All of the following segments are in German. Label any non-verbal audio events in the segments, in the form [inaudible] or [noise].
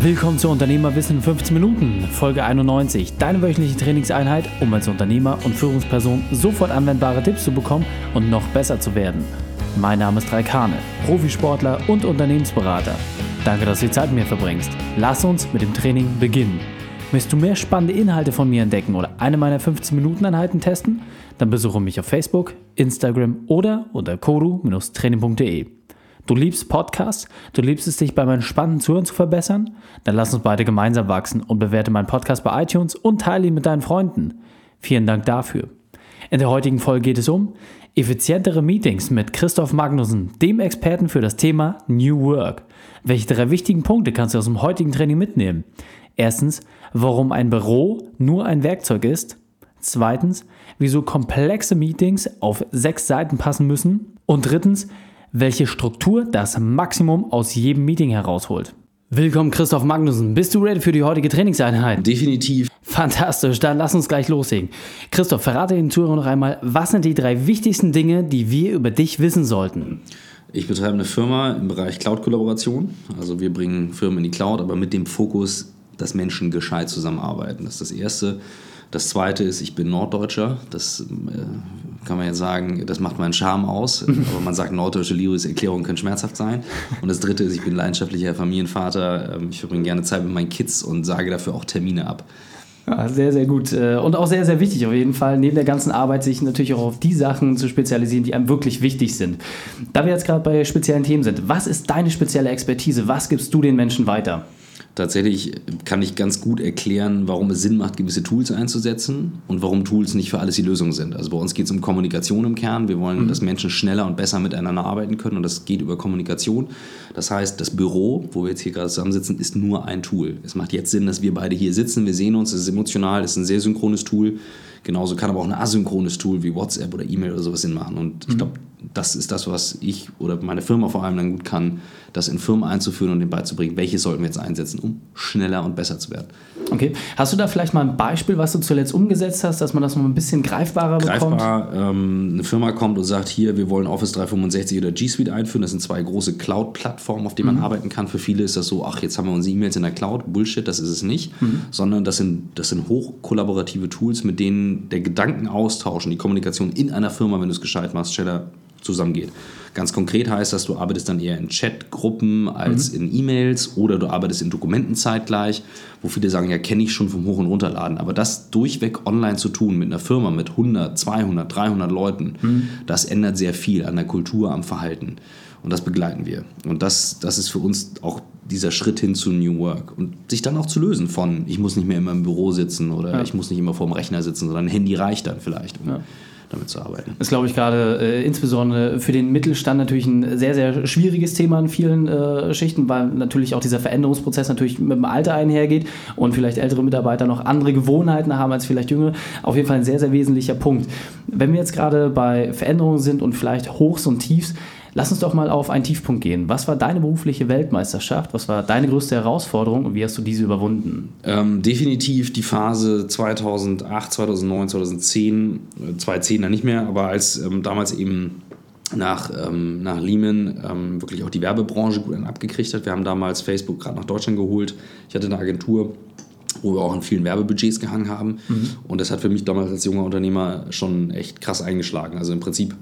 Willkommen zu Unternehmerwissen in 15 Minuten, Folge 91. Deine wöchentliche Trainingseinheit, um als Unternehmer und Führungsperson sofort anwendbare Tipps zu bekommen und noch besser zu werden. Mein Name ist Raikane, Profisportler und Unternehmensberater. Danke, dass du die Zeit mit mir verbringst. Lass uns mit dem Training beginnen. Möchtest du mehr spannende Inhalte von mir entdecken oder eine meiner 15-Minuten-Einheiten testen? Dann besuche mich auf Facebook, Instagram oder unter kodu-training.de. Du liebst Podcasts? Du liebst es, dich bei meinen spannenden Zuhören zu verbessern? Dann lass uns beide gemeinsam wachsen und bewerte meinen Podcast bei iTunes und teile ihn mit deinen Freunden. Vielen Dank dafür. In der heutigen Folge geht es um effizientere Meetings mit Christoph Magnussen, dem Experten für das Thema New Work. Welche drei wichtigen Punkte kannst du aus dem heutigen Training mitnehmen? Erstens, warum ein Büro nur ein Werkzeug ist. Zweitens, wieso komplexe Meetings auf sechs Seiten passen müssen. Und drittens, welche Struktur das Maximum aus jedem Meeting herausholt. Willkommen Christoph Magnussen. Bist du ready für die heutige Trainingseinheit? Definitiv. Fantastisch, dann lass uns gleich loslegen. Christoph, verrate den Zuhörern noch einmal, was sind die drei wichtigsten Dinge, die wir über dich wissen sollten? Ich betreibe eine Firma im Bereich Cloud-Kollaboration. Also wir bringen Firmen in die Cloud, aber mit dem Fokus, dass Menschen gescheit zusammenarbeiten. Das ist das Erste. Das zweite ist, ich bin Norddeutscher. Das äh, kann man jetzt sagen, das macht meinen Charme aus. [laughs] Aber man sagt, norddeutsche Liebes-Erklärungen können schmerzhaft sein. Und das dritte ist, ich bin leidenschaftlicher Familienvater. Ähm, ich verbringe gerne Zeit mit meinen Kids und sage dafür auch Termine ab. Ja, sehr, sehr gut. Äh, und auch sehr, sehr wichtig auf jeden Fall, neben der ganzen Arbeit sich natürlich auch auf die Sachen zu spezialisieren, die einem wirklich wichtig sind. Da wir jetzt gerade bei speziellen Themen sind, was ist deine spezielle Expertise? Was gibst du den Menschen weiter? Tatsächlich kann ich ganz gut erklären, warum es Sinn macht, gewisse Tools einzusetzen und warum Tools nicht für alles die Lösung sind. Also bei uns geht es um Kommunikation im Kern. Wir wollen, mhm. dass Menschen schneller und besser miteinander arbeiten können und das geht über Kommunikation. Das heißt, das Büro, wo wir jetzt hier gerade zusammensitzen, ist nur ein Tool. Es macht jetzt Sinn, dass wir beide hier sitzen, wir sehen uns, es ist emotional, es ist ein sehr synchrones Tool. Genauso kann aber auch ein asynchrones Tool wie WhatsApp oder E-Mail oder sowas Sinn machen. Und ich mhm. glaube, das ist das, was ich oder meine Firma vor allem dann gut kann, das in Firmen einzuführen und denen beizubringen, welche sollten wir jetzt einsetzen, um schneller und besser zu werden. Okay. Hast du da vielleicht mal ein Beispiel, was du zuletzt umgesetzt hast, dass man das noch ein bisschen greifbarer bekommt? Greifbar, ähm, eine Firma kommt und sagt, hier, wir wollen Office 365 oder G Suite einführen. Das sind zwei große Cloud-Plattformen, auf denen man mhm. arbeiten kann. Für viele ist das so, ach, jetzt haben wir unsere E-Mails in der Cloud. Bullshit, das ist es nicht. Mhm. Sondern das sind, das sind hochkollaborative Tools, mit denen der Gedankenaustausch und die Kommunikation in einer Firma, wenn du es gescheit machst, schneller zusammengeht. Ganz konkret heißt das, du arbeitest dann eher in Chatgruppen als mhm. in E-Mails oder du arbeitest in Dokumenten zeitgleich, wo viele sagen, ja, kenne ich schon vom Hoch- und Runterladen. Aber das durchweg online zu tun mit einer Firma mit 100, 200, 300 Leuten, mhm. das ändert sehr viel an der Kultur, am Verhalten. Und das begleiten wir. Und das, das ist für uns auch dieser Schritt hin zu New Work. Und sich dann auch zu lösen von, ich muss nicht mehr immer im Büro sitzen oder ja. ich muss nicht immer vor dem Rechner sitzen, sondern ein Handy reicht dann vielleicht. Um ja damit zu arbeiten. Das ist, glaube ich, gerade äh, insbesondere für den Mittelstand natürlich ein sehr, sehr schwieriges Thema in vielen äh, Schichten, weil natürlich auch dieser Veränderungsprozess natürlich mit dem Alter einhergeht und vielleicht ältere Mitarbeiter noch andere Gewohnheiten haben als vielleicht jüngere. Auf jeden Fall ein sehr, sehr wesentlicher Punkt. Wenn wir jetzt gerade bei Veränderungen sind und vielleicht Hochs und Tiefs, Lass uns doch mal auf einen Tiefpunkt gehen. Was war deine berufliche Weltmeisterschaft? Was war deine größte Herausforderung und wie hast du diese überwunden? Ähm, definitiv die Phase 2008, 2009, 2010, 2010 dann nicht mehr, aber als ähm, damals eben nach, ähm, nach Lehman ähm, wirklich auch die Werbebranche gut abgekriegt hat. Wir haben damals Facebook gerade nach Deutschland geholt. Ich hatte eine Agentur, wo wir auch in vielen Werbebudgets gehangen haben. Mhm. Und das hat für mich damals als junger Unternehmer schon echt krass eingeschlagen. Also im Prinzip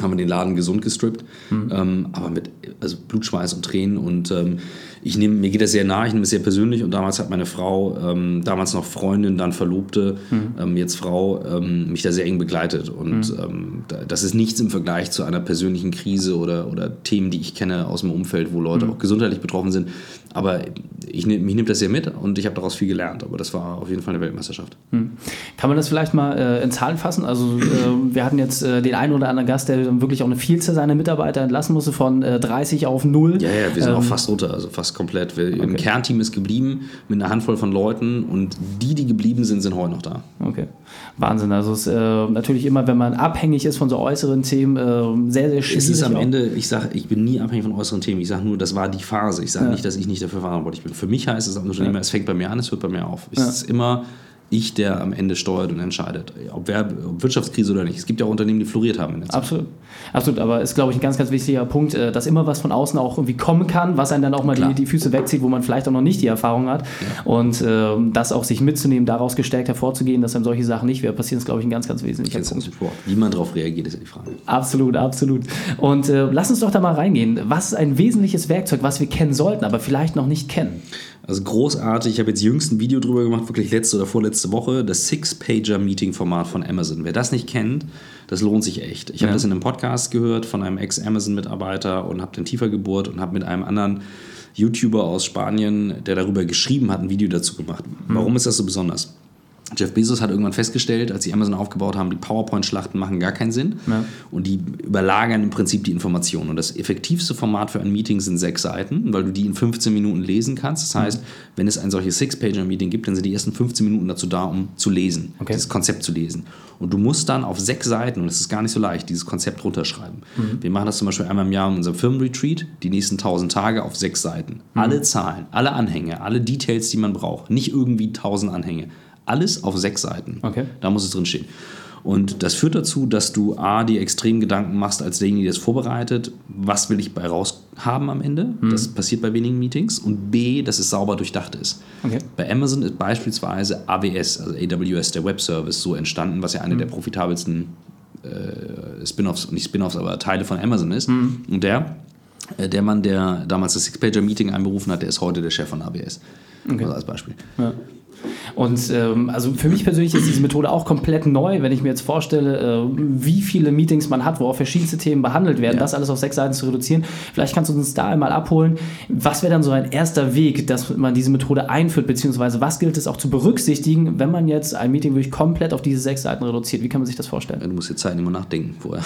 haben wir den Laden gesund gestrippt, mhm. ähm, aber mit also Blutschweiß und Tränen und ähm, ich nehme, mir geht das sehr nah, ich nehme es sehr persönlich und damals hat meine Frau, ähm, damals noch Freundin, dann Verlobte, mhm. Ähm, jetzt Frau, ähm, mich da sehr eng begleitet und mhm. Ähm, das ist nichts im Vergleich zu einer persönlichen Krise oder, oder Themen, die ich kenne aus dem Umfeld, wo Leute mhm. auch gesundheitlich betroffen sind, aber ich nehm, mich nimmt das sehr mit und ich habe daraus viel gelernt, aber das war auf jeden Fall eine Weltmeisterschaft. Mhm. Kann man das vielleicht mal äh, in Zahlen fassen? Also äh, wir hatten jetzt äh, den einen oder anderen Gast, der wirklich auch eine Vielzahl seiner Mitarbeiter entlassen musste von 30 äh, auf 0. Ja, ja, wir sind auch fast runter, also fast komplett. Wir, okay. Ein Kernteam ist geblieben mit einer Handvoll von Leuten und die, die geblieben sind, sind heute noch da. Okay. Wahnsinn. Also es ist äh, natürlich immer, wenn man abhängig ist von so äußeren Themen, äh, sehr, sehr schwierig. Es ist am auch. Ende, ich sage, ich bin nie abhängig von äußeren Themen. Ich sage nur, das war die Phase. Ich sage ja. nicht, dass ich nicht dafür verantwortlich bin. Für mich heißt es als Unternehmer, ja. es fängt bei mir an, es hört bei mir auf. Es ja. ist immer ich, der am Ende steuert und entscheidet. Ob, wer, ob Wirtschaftskrise oder nicht. Es gibt ja auch Unternehmen, die floriert haben. In der Zeit. Absolut. Absolut, aber ist, glaube ich, ein ganz, ganz wichtiger Punkt, äh, dass immer was von außen auch irgendwie kommen kann, was einen dann auch mal die, die, Füße wegzieht, wo man vielleicht auch noch nicht die Erfahrung hat. Ja. Und äh, das auch sich mitzunehmen, daraus gestärkt hervorzugehen, dass einem solche Sachen nicht wieder passieren, ist, glaube ich, ein ganz, ganz wesentlicher Punkt. Wie man darauf reagiert, ist ja die Frage. Absolut, absolut. Und äh, lass uns doch da mal reingehen. Was ist ein wesentliches Werkzeug, was wir kennen sollten, aber vielleicht noch nicht kennen? Also großartig. Ich habe jetzt jüngst ein Video drüber gemacht, wirklich letzte oder vorletzte Woche. Das Six-Pager-Meeting-Format von Amazon. Wer das nicht kennt, das lohnt sich echt. Ich ja. habe das in einem Podcast gehört von einem Ex-Amazon-Mitarbeiter und habe den tiefer gebohrt und habe mit einem anderen YouTuber aus Spanien, der darüber geschrieben hat, ein Video dazu gemacht. Mhm. Warum ist das so besonders? Jeff Bezos hat irgendwann festgestellt, als sie Amazon aufgebaut haben, die PowerPoint-Schlachten machen gar keinen Sinn ja. und die überlagern im Prinzip die Informationen. Und das effektivste Format für ein Meeting sind sechs Seiten, weil du die in 15 Minuten lesen kannst. Das heißt, mhm. wenn es ein solches Six-Pager-Meeting gibt, dann sind die ersten 15 Minuten dazu da, um zu lesen, okay. das Konzept zu lesen. Und du musst dann auf sechs Seiten, und es ist gar nicht so leicht, dieses Konzept runterschreiben. Mhm. Wir machen das zum Beispiel einmal im Jahr in unserem Firmenretreat, die nächsten 1000 Tage auf sechs Seiten. Mhm. Alle Zahlen, alle Anhänge, alle Details, die man braucht. Nicht irgendwie 1000 Anhänge alles auf sechs Seiten. Okay. Da muss es drin stehen. Und das führt dazu, dass du A, die extrem Gedanken machst als derjenige, der es vorbereitet, was will ich bei raus haben am Ende? Mhm. Das passiert bei wenigen Meetings. Und B, dass es sauber durchdacht ist. Okay. Bei Amazon ist beispielsweise AWS, also AWS, der Web Service, so entstanden, was ja eine mhm. der profitabelsten äh, Spin-offs, nicht Spin-offs, aber Teile von Amazon ist. Mhm. Und der, äh, der Mann, der damals das Six-Pager-Meeting einberufen hat, der ist heute der Chef von AWS. Okay. Also als Beispiel. Ja. Und ähm, also für mich persönlich ist diese Methode auch komplett neu, wenn ich mir jetzt vorstelle, äh, wie viele Meetings man hat, wo auch verschiedenste Themen behandelt werden, ja. das alles auf sechs Seiten zu reduzieren. Vielleicht kannst du uns da einmal abholen. Was wäre dann so ein erster Weg, dass man diese Methode einführt, beziehungsweise was gilt es auch zu berücksichtigen, wenn man jetzt ein Meeting wirklich komplett auf diese sechs Seiten reduziert? Wie kann man sich das vorstellen? Du musst jetzt Zeit immer nachdenken vorher.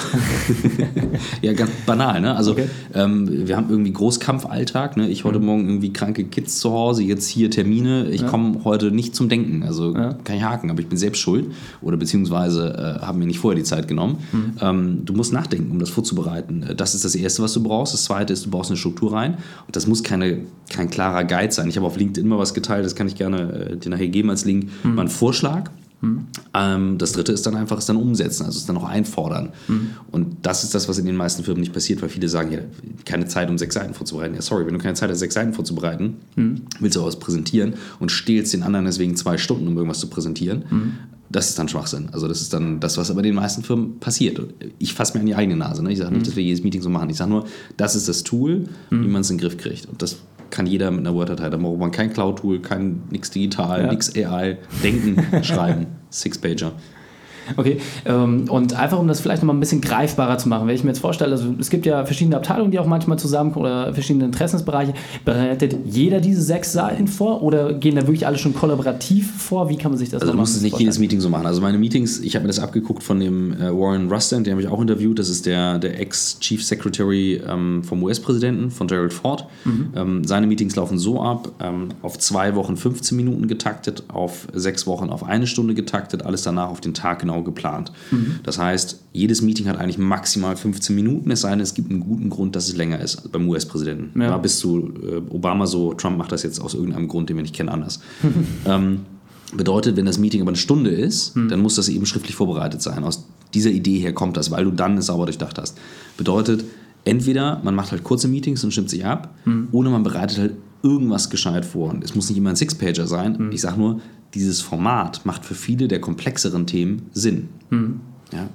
[laughs] ja, ganz banal, ne? Also okay. ähm, wir haben irgendwie Großkampfalltag, ne? Ich heute mhm. Morgen irgendwie kranke Kids zu Hause, jetzt hier Termine. Ich ja. komme heute nicht zum Denken. Also ja. kann ich haken, aber ich bin selbst schuld oder beziehungsweise äh, haben mir nicht vorher die Zeit genommen. Mhm. Ähm, du musst nachdenken, um das vorzubereiten. Äh, das ist das Erste, was du brauchst. Das Zweite ist, du brauchst eine Struktur rein. Und das muss keine, kein klarer Guide sein. Ich habe auf LinkedIn mal was geteilt, das kann ich gerne äh, dir nachher geben als Link. Mhm. Mal einen Vorschlag Mhm. Ähm, das dritte ist dann einfach es dann umsetzen, also es dann auch einfordern. Mhm. Und das ist das, was in den meisten Firmen nicht passiert, weil viele sagen, ja, keine Zeit, um sechs Seiten vorzubereiten. Ja, sorry, wenn du keine Zeit hast, sechs Seiten vorzubereiten, mhm. willst du auch was präsentieren und stehlst den anderen deswegen zwei Stunden, um irgendwas zu präsentieren. Mhm. Das ist dann Schwachsinn. Also das ist dann das, was aber in den meisten Firmen passiert. Ich fasse mir an die eigene Nase. Ne? Ich sage nicht, mhm. dass wir jedes Meeting so machen. Ich sage nur, das ist das Tool, wie mhm. man es in den Griff kriegt. Und das kann jeder mit einer Word-Datei. Da braucht man kein Cloud-Tool, kein nichts digital, ja. nichts AI. Denken, [laughs] schreiben. Six-Pager. Okay, ähm, und einfach um das vielleicht nochmal ein bisschen greifbarer zu machen, wenn ich mir jetzt vorstelle, also es gibt ja verschiedene Abteilungen, die auch manchmal zusammenkommen oder verschiedene Interessensbereiche. Bereitet jeder diese sechs Seiten vor oder gehen da wirklich alle schon kollaborativ vor? Wie kann man sich das Also du musst es nicht jedes Meeting so machen. Also meine Meetings, ich habe mir das abgeguckt von dem äh, Warren Rustand, den habe ich auch interviewt. Das ist der, der Ex-Chief Secretary ähm, vom US-Präsidenten, von Gerald Ford. Mhm. Ähm, seine Meetings laufen so ab, auf zwei Wochen 15 Minuten getaktet, auf sechs Wochen auf eine Stunde getaktet, alles danach auf den Tag genau genau geplant. Mhm. Das heißt, jedes Meeting hat eigentlich maximal 15 Minuten, es sei denn, es gibt einen guten Grund, dass es länger ist beim US-Präsidenten. Ja. War bis zu äh, Obama so, Trump macht das jetzt aus irgendeinem Grund, den wir nicht kennen, anders. [laughs] ähm, bedeutet, wenn das Meeting aber eine Stunde ist, mhm. dann muss das eben schriftlich vorbereitet sein. Aus dieser Idee her kommt das, weil du dann es sauber durchdacht hast. Bedeutet, entweder man macht halt kurze Meetings und stimmt sich ab, mhm. oder man bereitet halt irgendwas gescheit vor. Und es muss nicht immer ein Six-Pager sein. Mhm. Ich sage nur, dieses Format macht für viele der komplexeren Themen Sinn. Mhm. Ja,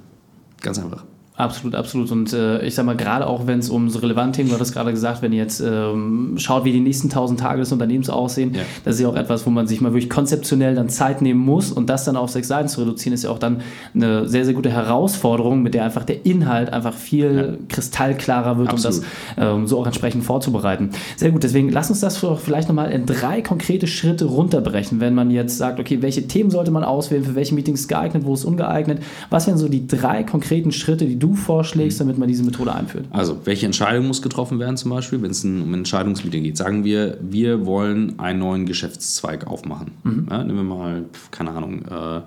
ganz einfach. Absolut, absolut. Und äh, ich sag mal, gerade auch wenn es um so relevante Themen, du hast gerade gesagt, wenn ihr jetzt ähm, schaut, wie die nächsten tausend Tage des Unternehmens aussehen, ja. das ist ja auch etwas, wo man sich mal wirklich konzeptionell dann Zeit nehmen muss und das dann auf sechs Seiten zu reduzieren, ist ja auch dann eine sehr, sehr gute Herausforderung, mit der einfach der Inhalt einfach viel ja. kristallklarer wird, absolut. um das ähm, so auch entsprechend vorzubereiten. Sehr gut, deswegen lass uns das vielleicht nochmal in drei konkrete Schritte runterbrechen, wenn man jetzt sagt, okay, welche Themen sollte man auswählen, für welche Meetings geeignet, wo ist ungeeignet. Was wären so die drei konkreten Schritte, die du vorschlägst, damit man diese Methode einführt? Also, welche Entscheidung muss getroffen werden zum Beispiel, wenn es um ein Entscheidungsmeeting geht? Sagen wir, wir wollen einen neuen Geschäftszweig aufmachen. Mhm. Ja, nehmen wir mal, keine Ahnung, äh,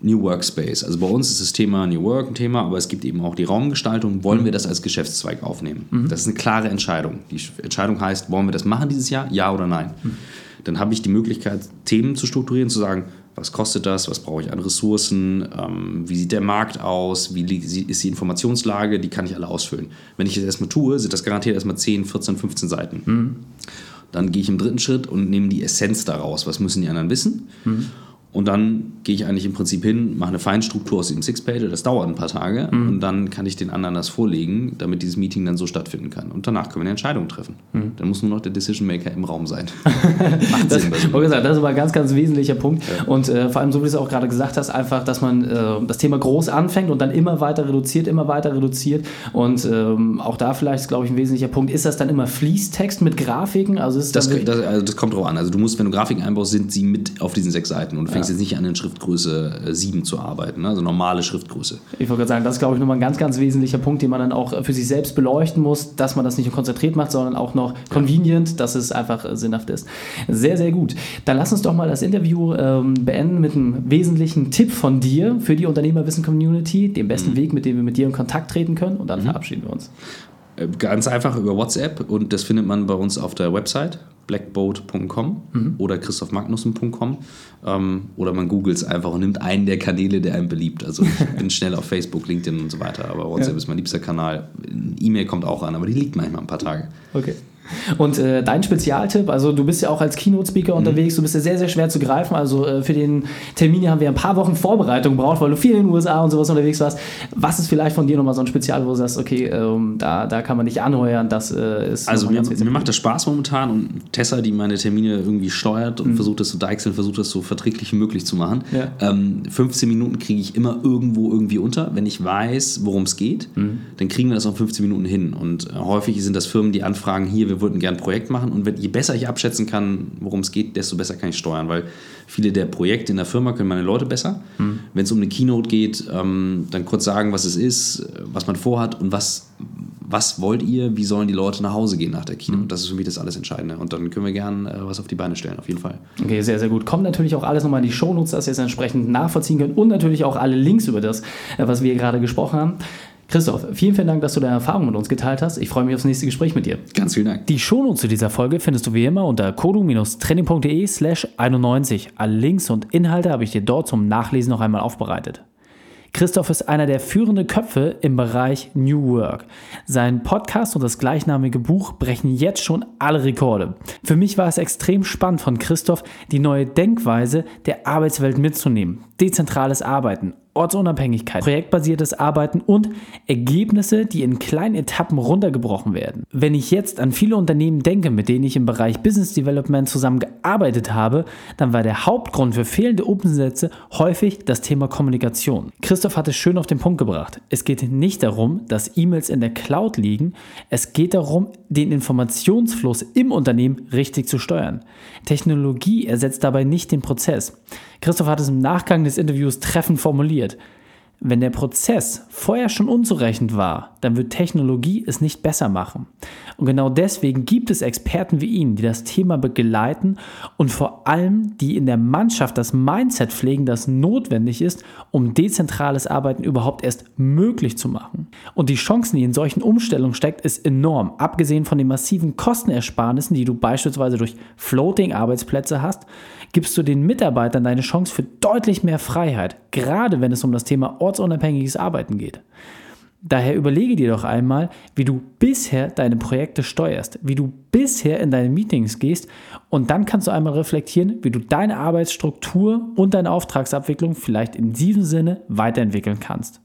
New Workspace. Also bei uns ist das Thema New Work ein Thema, aber es gibt eben auch die Raumgestaltung. Wollen mhm. wir das als Geschäftszweig aufnehmen? Mhm. Das ist eine klare Entscheidung. Die Entscheidung heißt, wollen wir das machen dieses Jahr? Ja oder nein? Mhm. Dann habe ich die Möglichkeit, Themen zu strukturieren, zu sagen, was kostet das, was brauche ich an Ressourcen, ähm, wie sieht der Markt aus, wie ist die Informationslage, die kann ich alle ausfüllen. Wenn ich das erstmal tue, sind das garantiert erstmal 10, 14, 15 Seiten. Mhm. Dann gehe ich im dritten Schritt und nehme die Essenz daraus, was müssen die anderen wissen. Mhm. Und dann gehe ich eigentlich im Prinzip hin, mache eine Feinstruktur aus diesem Six-Pager, das dauert ein paar Tage mhm. und dann kann ich den anderen das vorlegen, damit dieses Meeting dann so stattfinden kann. Und danach können wir eine Entscheidung treffen. Mhm. Dann muss nur noch der Decision Maker im Raum sein. [laughs] Macht das, Sinn. Gesagt, das ist aber ein ganz, ganz wesentlicher Punkt. Ja. Und äh, vor allem, so wie du es auch gerade gesagt hast, einfach, dass man äh, das Thema groß anfängt und dann immer weiter reduziert, immer weiter reduziert. Und ähm, auch da vielleicht, glaube ich, ein wesentlicher Punkt, ist das dann immer Fließtext mit Grafiken? Also ist das, das, also das kommt drauf an. Also du musst, wenn du Grafiken einbaust, sind sie mit auf diesen sechs Seiten und fängst ja. Jetzt nicht an in Schriftgröße 7 äh, zu arbeiten, ne? also normale Schriftgröße. Ich wollte gerade sagen, das ist, glaube ich, nochmal ein ganz, ganz wesentlicher Punkt, den man dann auch für sich selbst beleuchten muss, dass man das nicht nur konzentriert macht, sondern auch noch convenient, dass es einfach äh, sinnhaft ist. Sehr, sehr gut. Dann lass uns doch mal das Interview ähm, beenden mit einem wesentlichen Tipp von dir für die Unternehmerwissen-Community, dem besten mhm. Weg, mit dem wir mit dir in Kontakt treten können und dann mhm. verabschieden wir uns. Äh, ganz einfach über WhatsApp und das findet man bei uns auf der Website blackboat.com mhm. oder christophmagnussen.com ähm, oder man googelt es einfach und nimmt einen der Kanäle, der einem beliebt. Also ich [laughs] bin schnell auf Facebook, LinkedIn und so weiter, aber WhatsApp ja. ist mein liebster Kanal. E-Mail kommt auch an, aber die liegt manchmal ein paar Tage. Okay. Und äh, dein Spezialtipp, also du bist ja auch als Keynote-Speaker mhm. unterwegs, du bist ja sehr, sehr schwer zu greifen. Also äh, für den Termin haben wir ein paar Wochen Vorbereitung gebraucht, weil du viel in den USA und sowas unterwegs warst. Was ist vielleicht von dir nochmal so ein Spezial, wo du sagst, okay, ähm, da, da kann man nicht anheuern, das äh, ist. Also mir, mir macht das Spaß momentan und Tessa, die meine Termine irgendwie steuert und mhm. versucht das zu deichseln, versucht das so verträglich wie möglich zu machen. Ja. Ähm, 15 Minuten kriege ich immer irgendwo irgendwie unter. Wenn ich weiß, worum es geht, mhm. dann kriegen wir das auch 15 Minuten hin. Und äh, häufig sind das Firmen, die anfragen, hier, wir würden gerne ein Projekt machen und wenn, je besser ich abschätzen kann, worum es geht, desto besser kann ich steuern, weil viele der Projekte in der Firma können meine Leute besser. Mhm. Wenn es um eine Keynote geht, ähm, dann kurz sagen, was es ist, was man vorhat und was, was wollt ihr, wie sollen die Leute nach Hause gehen nach der Keynote. Mhm. Das ist für mich das alles Entscheidende und dann können wir gerne äh, was auf die Beine stellen, auf jeden Fall. Okay, sehr, sehr gut. Kommt natürlich auch alles nochmal in die Shownotes, dass ihr es entsprechend nachvollziehen könnt und natürlich auch alle Links über das, äh, was wir gerade gesprochen haben. Christoph, vielen, vielen Dank, dass du deine Erfahrungen mit uns geteilt hast. Ich freue mich aufs nächste Gespräch mit dir. Ganz vielen Dank. Die Shownotes zu dieser Folge findest du wie immer unter kodu-training.de slash 91. Alle Links und Inhalte habe ich dir dort zum Nachlesen noch einmal aufbereitet. Christoph ist einer der führenden Köpfe im Bereich New Work. Sein Podcast und das gleichnamige Buch brechen jetzt schon alle Rekorde. Für mich war es extrem spannend von Christoph, die neue Denkweise der Arbeitswelt mitzunehmen. Dezentrales Arbeiten, Ortsunabhängigkeit, projektbasiertes Arbeiten und Ergebnisse, die in kleinen Etappen runtergebrochen werden. Wenn ich jetzt an viele Unternehmen denke, mit denen ich im Bereich Business Development zusammengearbeitet habe, dann war der Hauptgrund für fehlende Umsätze häufig das Thema Kommunikation. Christoph hat es schön auf den Punkt gebracht. Es geht nicht darum, dass E-Mails in der Cloud liegen, es geht darum, den Informationsfluss im Unternehmen richtig zu steuern. Technologie ersetzt dabei nicht den Prozess. Christoph hat es im Nachgang des Interviews treffend formuliert. Wenn der Prozess vorher schon unzureichend war, dann wird Technologie es nicht besser machen. Und genau deswegen gibt es Experten wie ihn, die das Thema begleiten und vor allem die in der Mannschaft das Mindset pflegen, das notwendig ist, um dezentrales Arbeiten überhaupt erst möglich zu machen. Und die Chancen, die in solchen Umstellungen steckt, ist enorm. Abgesehen von den massiven Kostenersparnissen, die du beispielsweise durch Floating-Arbeitsplätze hast, gibst du den Mitarbeitern deine Chance für deutlich mehr Freiheit, gerade wenn es um das Thema ortsunabhängiges Arbeiten geht. Daher überlege dir doch einmal, wie du bisher deine Projekte steuerst, wie du bisher in deine Meetings gehst und dann kannst du einmal reflektieren, wie du deine Arbeitsstruktur und deine Auftragsabwicklung vielleicht in diesem Sinne weiterentwickeln kannst.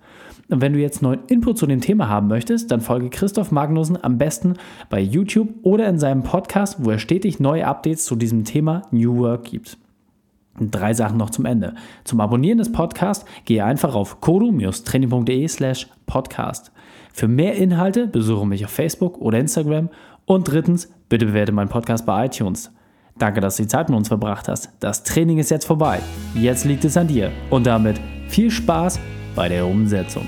Und wenn du jetzt neuen Input zu dem Thema haben möchtest, dann folge Christoph Magnussen am besten bei YouTube oder in seinem Podcast, wo er stetig neue Updates zu diesem Thema New Work gibt. Drei Sachen noch zum Ende. Zum Abonnieren des Podcasts gehe einfach auf kodu-training.de slash podcast. Für mehr Inhalte besuche mich auf Facebook oder Instagram. Und drittens, bitte bewerte meinen Podcast bei iTunes. Danke, dass du die Zeit mit uns verbracht hast. Das Training ist jetzt vorbei. Jetzt liegt es an dir. Und damit viel Spaß bei der Umsetzung.